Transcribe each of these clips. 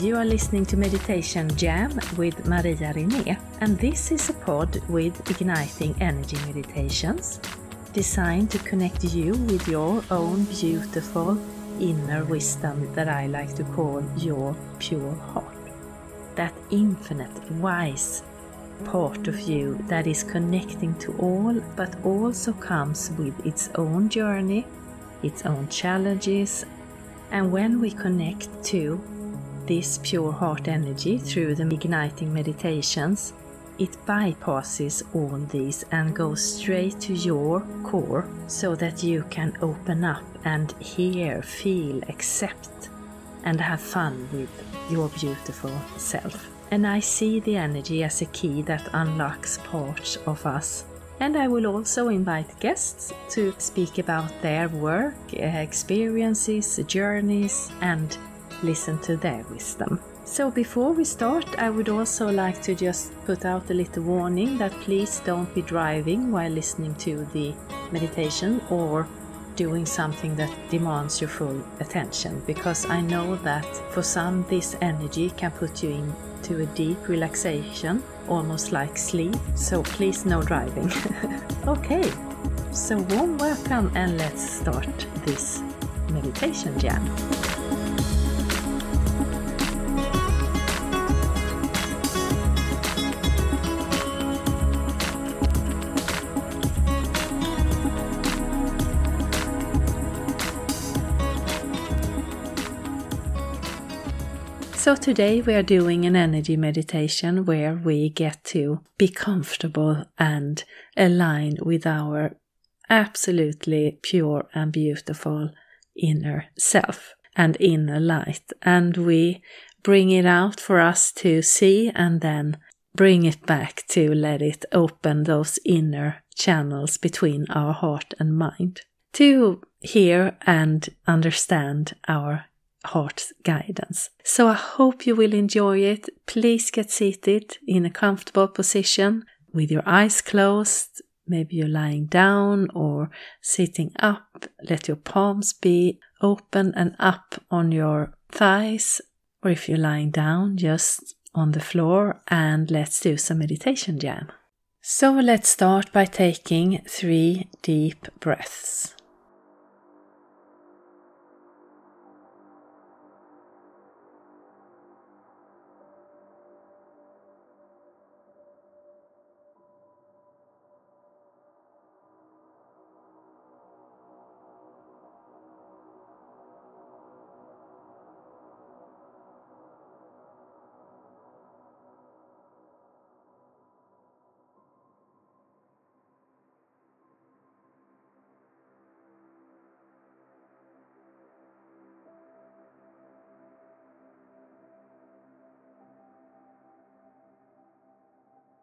You are listening to Meditation Jam with Maria Rinné, and this is a pod with igniting energy meditations designed to connect you with your own beautiful inner wisdom that I like to call your pure heart. That infinite, wise part of you that is connecting to all but also comes with its own journey, its own challenges, and when we connect to this pure heart energy through the igniting meditations, it bypasses all these and goes straight to your core so that you can open up and hear, feel, accept, and have fun with your beautiful self. And I see the energy as a key that unlocks parts of us. And I will also invite guests to speak about their work, experiences, journeys, and listen to their wisdom. So before we start, I would also like to just put out a little warning that please don't be driving while listening to the meditation or doing something that demands your full attention because I know that for some this energy can put you into a deep relaxation, almost like sleep. So please no driving. okay, so warm welcome and let's start this meditation jam. So, today we are doing an energy meditation where we get to be comfortable and align with our absolutely pure and beautiful inner self and inner light. And we bring it out for us to see and then bring it back to let it open those inner channels between our heart and mind to hear and understand our heart's guidance. So I hope you will enjoy it. Please get seated in a comfortable position with your eyes closed. Maybe you're lying down or sitting up. Let your palms be open and up on your thighs. Or if you're lying down, just on the floor. And let's do some meditation jam. So let's start by taking three deep breaths.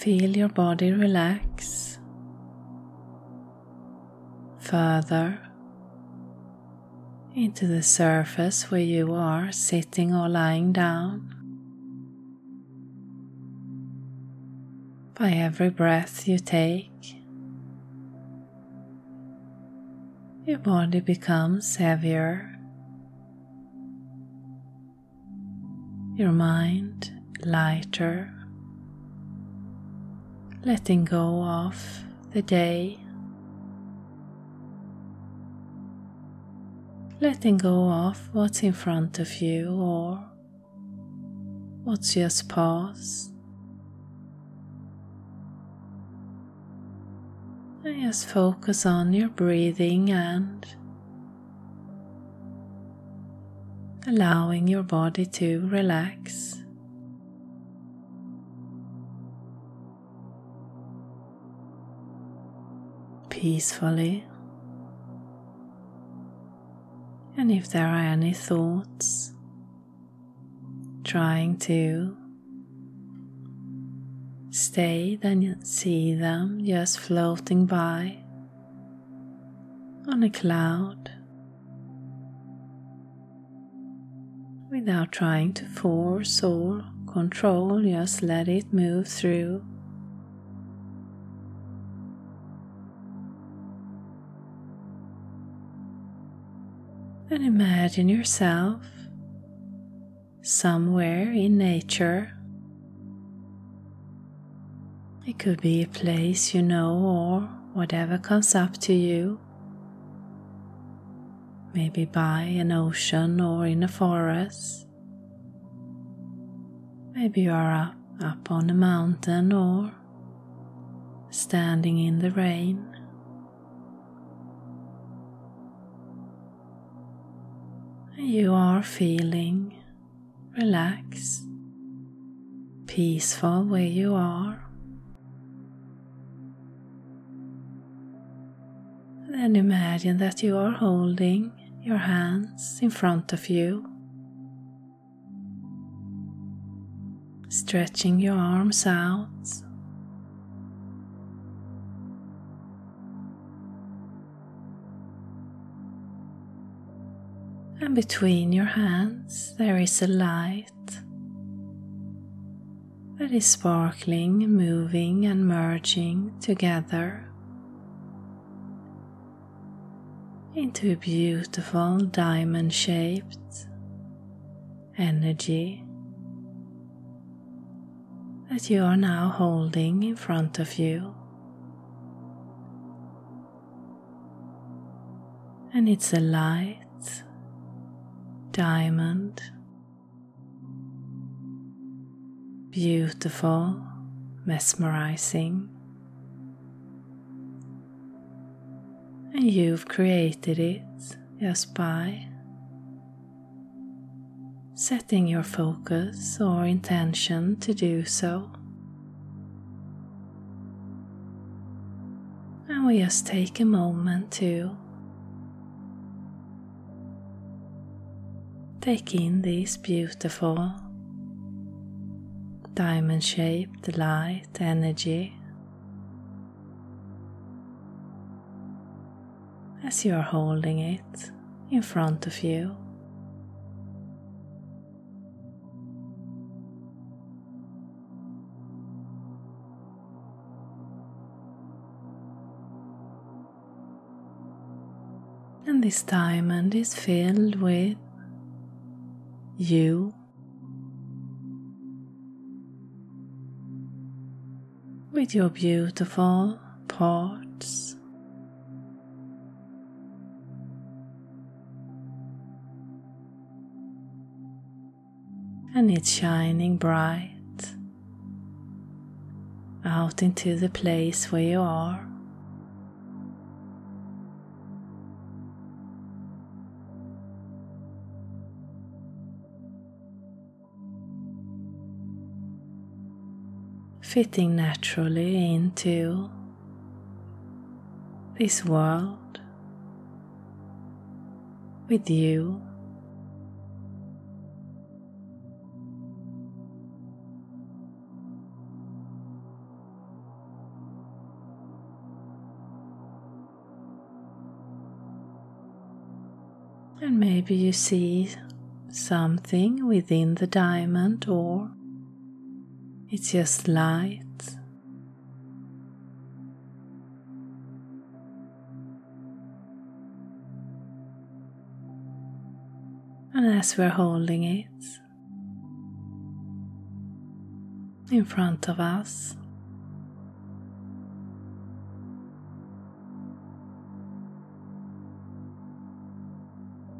Feel your body relax. Further into the surface where you are sitting or lying down. By every breath you take, your body becomes heavier, your mind lighter, letting go of the day letting go of what's in front of you or what's just past. And just focus on your breathing and allowing your body to relax. Peacefully. And if there are any thoughts trying to stay, then you see them just floating by on a cloud without trying to force or control, just let it move through. And imagine yourself somewhere in nature. It could be a place you know or whatever comes up to you. Maybe by an ocean or in a forest. Maybe you are up, up on a mountain or standing in the rain. You are feeling relaxed, peaceful where you are. Then imagine that you are holding your hands in front of you, stretching your arms out and between your hands there is a light that is sparkling, moving, and merging together into a beautiful diamond shaped energy that you are now holding in front of you. And it's a light diamond, beautiful, mesmerizing, and you've created it just by setting your focus or intention to do so. And we just take a moment to Take in this beautiful diamond shaped light energy as you are holding it in front of you. And this diamond is filled with you with your beautiful parts. And it's shining bright out into the place where you are. Fitting naturally into this world with you. And maybe you see something within the diamond, or it's just light. And as we're holding it in front of us,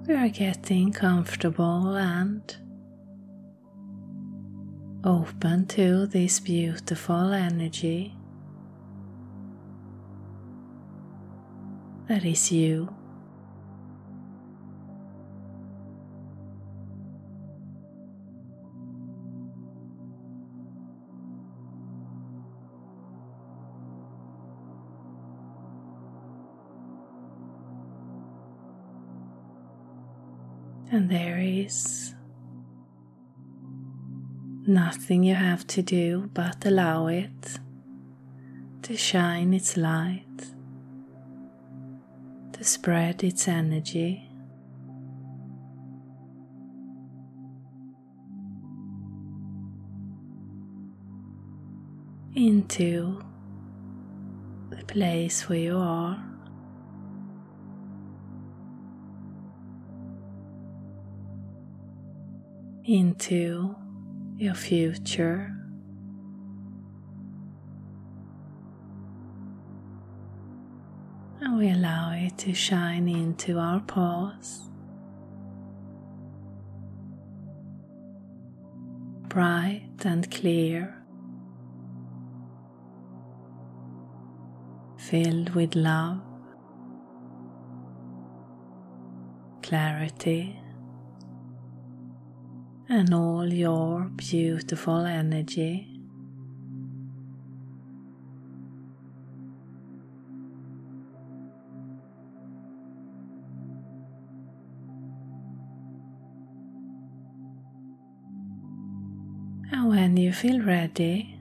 we are getting comfortable and open to this beautiful energy that is you. And there is nothing you have to do but allow it to shine its light, to spread its energy. Into the place where you are. into your future. And we allow it to shine into our past. Bright and clear, filled with love, clarity and all your beautiful energy. And when you feel ready,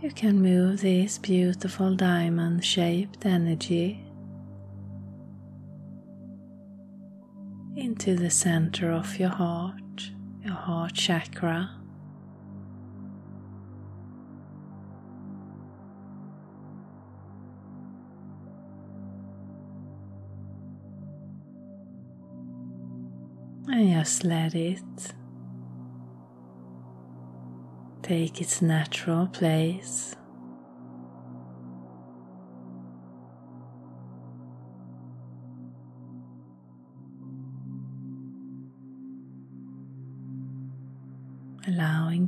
you can move this beautiful diamond shaped energy into the center of your heart, your heart chakra. And just let it take its natural place.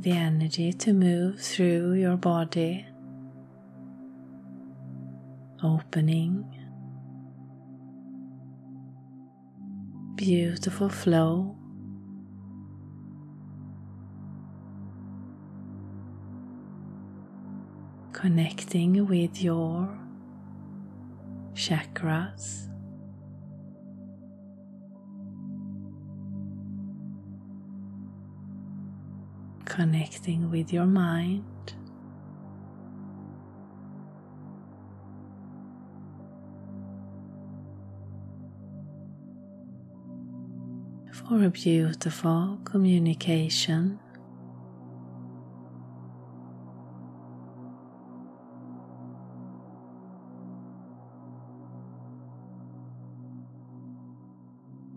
The energy to move through your body, opening. Beautiful flow. Connecting with your chakras. Connecting with your mind. For a beautiful communication.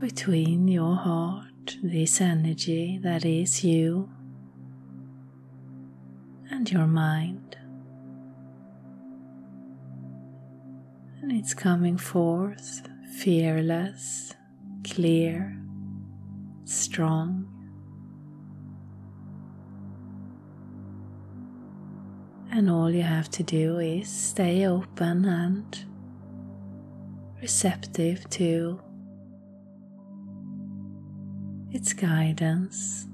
Between your heart, this energy that is you, your mind. And it's coming forth fearless, clear, strong. And all you have to do is stay open and receptive to its guidance.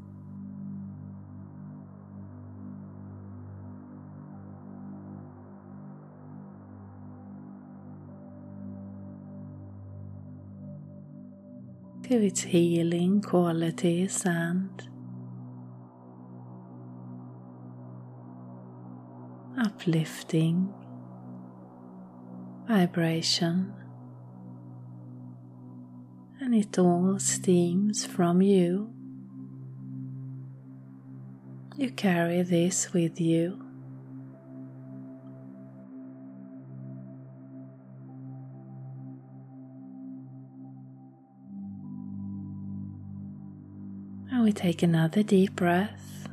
To its healing qualities and uplifting vibration, and it all steams from you. You carry this with you. We take another deep breath.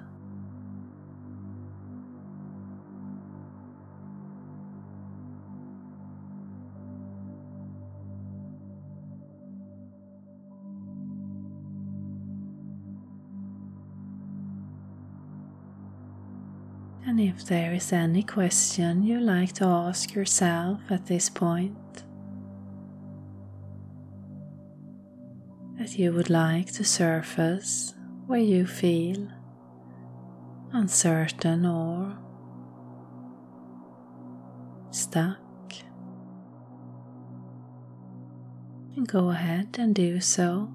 And if there is any question you like to ask yourself at this point, that you would like to surface where you feel uncertain or stuck. And go ahead and do so.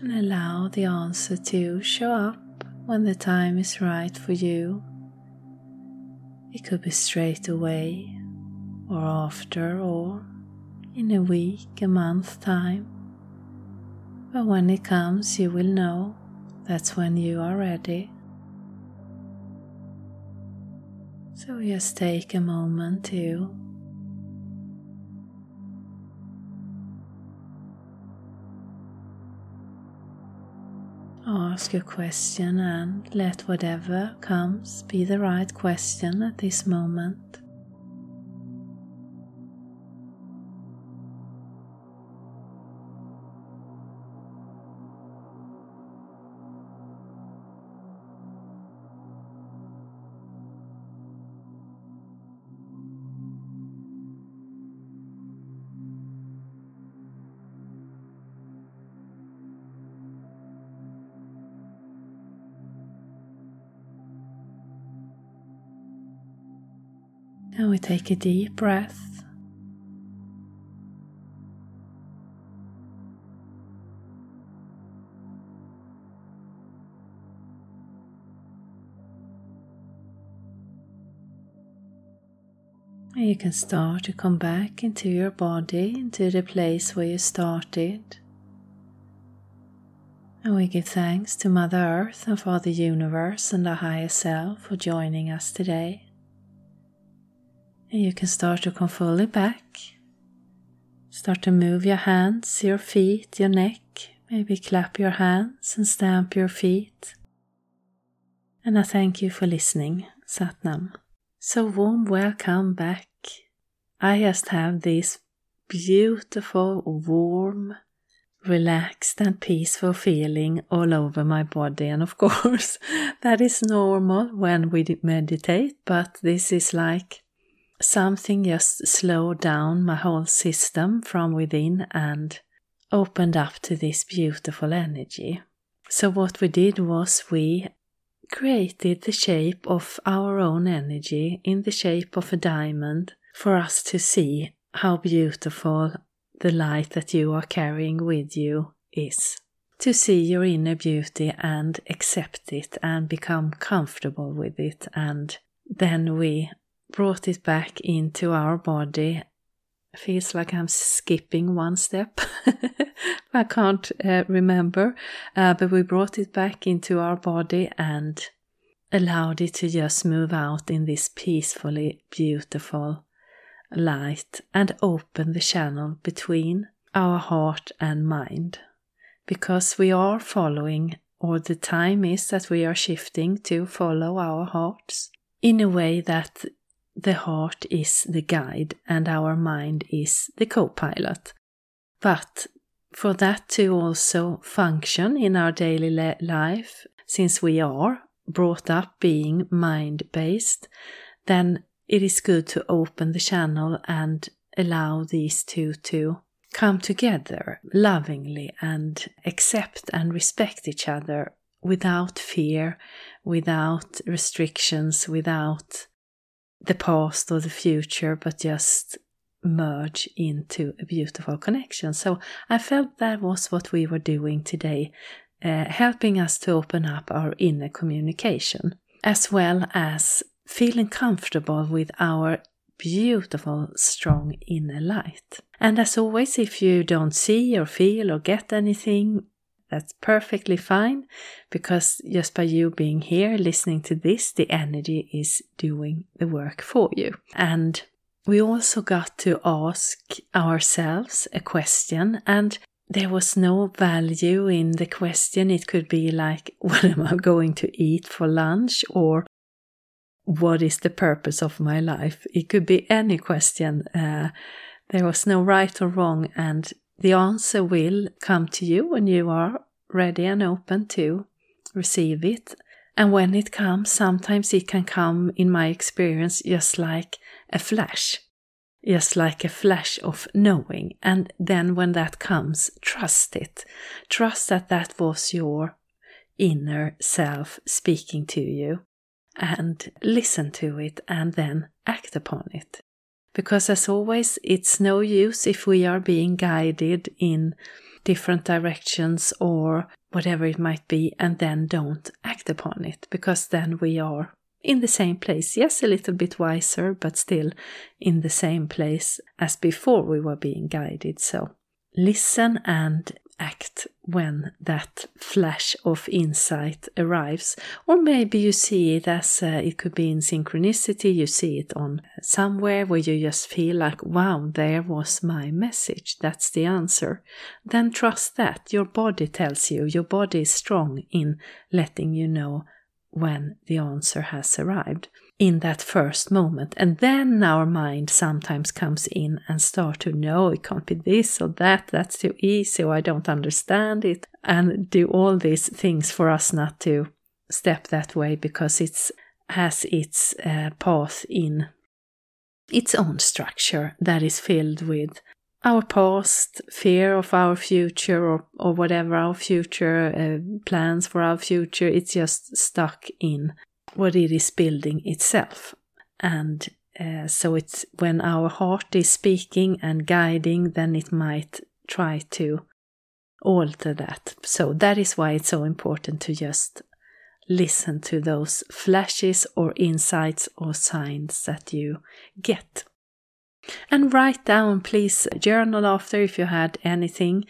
And allow the answer to show up when the time is right for you. It could be straight away, or after, or in a week, a month time. But when it comes, you will know that's when you are ready. So just take a moment to ask a question and let whatever comes be the right question at this moment. And we take a deep breath. And you can start to come back into your body, into the place where you started. And we give thanks to Mother Earth and Father Universe and the Higher Self for joining us today. And you can start to come fully back. Start to move your hands, your feet, your neck. Maybe clap your hands and stamp your feet. And I thank you for listening, Satnam. So warm welcome back. I just have this beautiful, warm, relaxed and peaceful feeling all over my body. And of course, that is normal when we meditate, but this is like something just slowed down my whole system from within and opened up to this beautiful energy. So, what we did was we created the shape of our own energy in the shape of a diamond for us to see how beautiful the light that you are carrying with you is. To see your inner beauty and accept it and become comfortable with it. And then we brought it back into our body. Feels like I'm skipping one step. I can't uh, remember, uh, but we brought it back into our body and allowed it to just move out in this peacefully beautiful light and open the channel between our heart and mind. Because we are following, or the time is that we are shifting to follow our hearts in a way that the heart is the guide and our mind is the co pilot. But for that to also function in our daily life, since we are brought up being mind based, then it is good to open the channel and allow these two to come together lovingly and accept and respect each other without fear, without restrictions, without the past or the future, but just merge into a beautiful connection. So I felt that was what we were doing today uh, helping us to open up our inner communication, as well as feeling comfortable with our beautiful, strong inner light. And as always, if you don't see or feel or get anything, that's perfectly fine because just by you being here listening to this, the energy is doing the work for you. And we also got to ask ourselves a question, and there was no value in the question. It could be like, What am I going to eat for lunch? or What is the purpose of my life? It could be any question. Uh, there was no right or wrong, and the answer will come to you when you are ready and open to receive it. And when it comes, sometimes it can come, in my experience, just like a flash, just like a flash of knowing. And then when that comes, trust it. Trust that that was your inner self speaking to you. And listen to it and then act upon it. Because as always, it's no use if we are being guided in different directions or whatever it might be, and then don't act upon it, because then we are in the same place. Yes, a little bit wiser, but still in the same place as before we were being guided. So listen and act when that flash of insight arrives. Or maybe you see it as uh, it could be in synchronicity, you see it on somewhere where you just feel like, wow, there was my message. That's the answer. Then trust that. Your body tells you, your body is strong in letting you know when the answer has arrived in that first moment. And then our mind sometimes comes in and start to know it can't be this or that, that's too easy, or I don't understand it, and do all these things for us not to step that way because it's has its uh, path in its own structure that is filled with our past, fear of our future, or, or whatever our future uh, plans for our future. It's just stuck in what it is building itself. And uh, so it's when our heart is speaking and guiding, then it might try to alter that. So that is why it's so important to just listen to those flashes or insights or signs that you get. And write down, please journal after if you had anything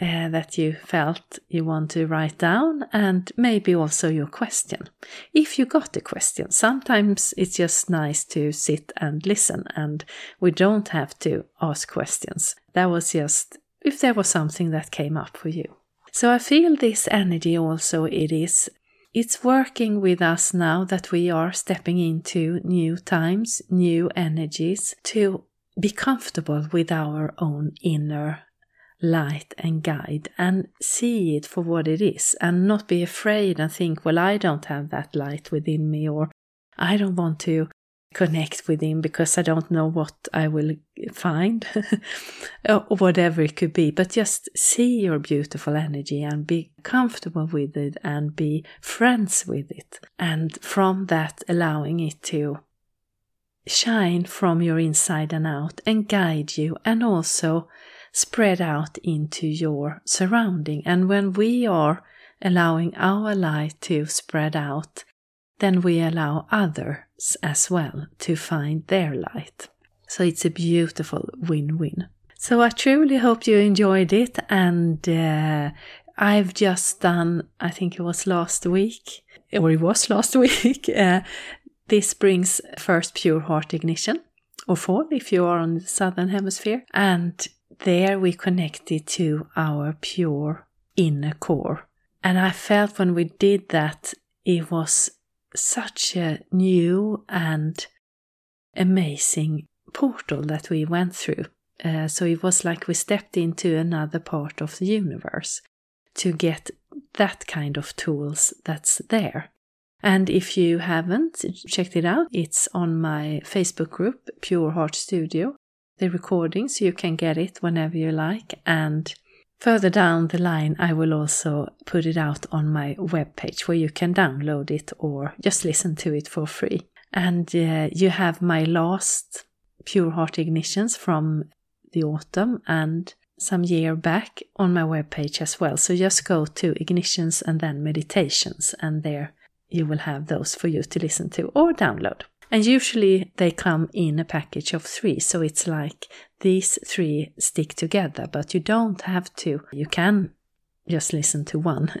uh, that you felt you want to write down and maybe also your question. If you got a question, sometimes it's just nice to sit and listen and we don't have to ask questions. That was just if there was something that came up for you. So I feel this energy also it is it's working with us now that we are stepping into new times, new energies to be comfortable with our own inner light and guide and see it for what it is and not be afraid and think, well, I don't have that light within me or I don't want to connect with him because I don't know what I will find or whatever it could be. But just see your beautiful energy and be comfortable with it and be friends with it. And from that, allowing it to shine from your inside and out and guide you and also spread out into your surrounding. And when we are allowing our light to spread out, then we allow others as well to find their light. So it's a beautiful win win. So I truly hope you enjoyed it. And uh, I've just done, I think it was last week, or it was last week, uh, this spring's first Pure Heart Ignition, or fall if you are on the southern hemisphere. And there we connected to our pure inner core. And I felt when we did that, it was such a new and amazing portal that we went through. Uh, so it was like we stepped into another part of the universe to get that kind of tools that's there. And if you haven't checked it out, it's on my Facebook group, Pure Heart Studio the recording so you can get it whenever you like. And further down the line, I will also put it out on my webpage where you can download it or just listen to it for free. And uh, you have my last Pure Heart Ignitions from the autumn and some year back on my webpage as well. So just go to ignitions and then meditations, and there you will have those for you to listen to or download. And usually they come in a package of three, so it's like these three stick together, but you don't have to. You can just listen to one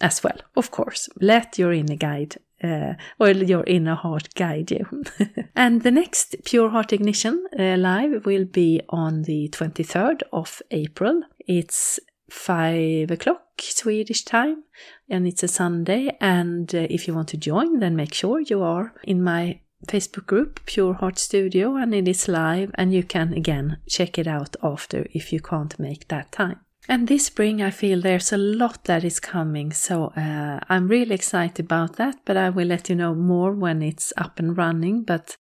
as well, of course. Let your inner guide uh, or your inner heart guide you. and the next Pure Heart Ignition uh, live will be on the 23rd of April. It's five o'clock Swedish time, and it's a Sunday. And uh, if you want to join, then make sure you are in my Facebook group, Pure Heart Studio, and it is live. And you can again check it out after if you can't make that time. And this spring, I feel there's a lot that is coming, so uh, I'm really excited about that. But I will let you know more when it's up and running. But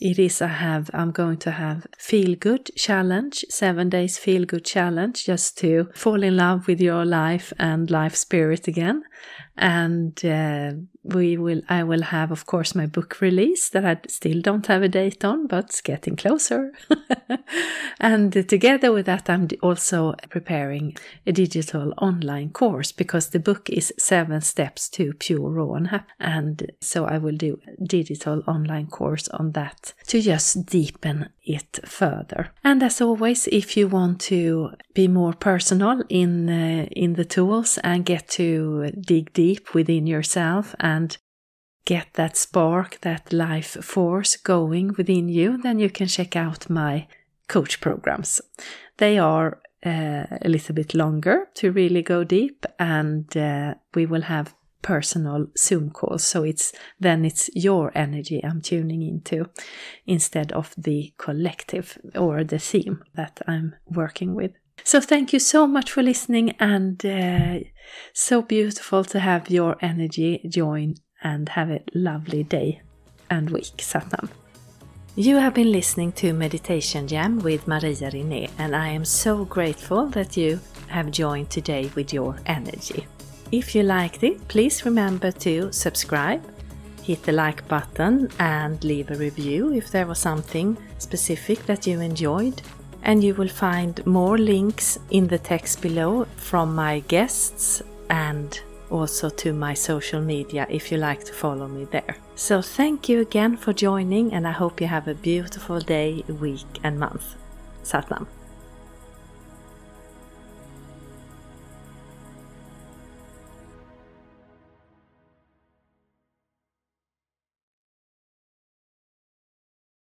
it is I have I'm going to have feel good challenge, seven days feel good challenge, just to fall in love with your life and life spirit again and uh, we will i will have of course my book release that i still don't have a date on but it's getting closer. And together with that i'm also preparing a digital online course because the book is seven steps to pure raw and happy and so i will do a digital online course on that to just deepen it further. And as always if you want to be more personal in uh, in the tools and get to dig deep within yourself and get that spark, that life force going within you, then you can check out my coach programs. They are uh, a little bit longer to really go deep, and uh, we will have personal Zoom calls. So it's then it's your energy I'm tuning into instead of the collective or the theme that I'm working with. So thank you so much for listening and uh, so beautiful to have your energy join and have a lovely day and week, Satnam. You have been listening to Meditation Jam with Maria Rinné, and I am so grateful that you have joined today with your energy. If you liked it, please remember to subscribe, hit the like button, and leave a review if there was something specific that you enjoyed and you will find more links in the text below from my guests and also to my social media if you like to follow me there. So thank you again for joining and I hope you have a beautiful day, week and month. Satnam.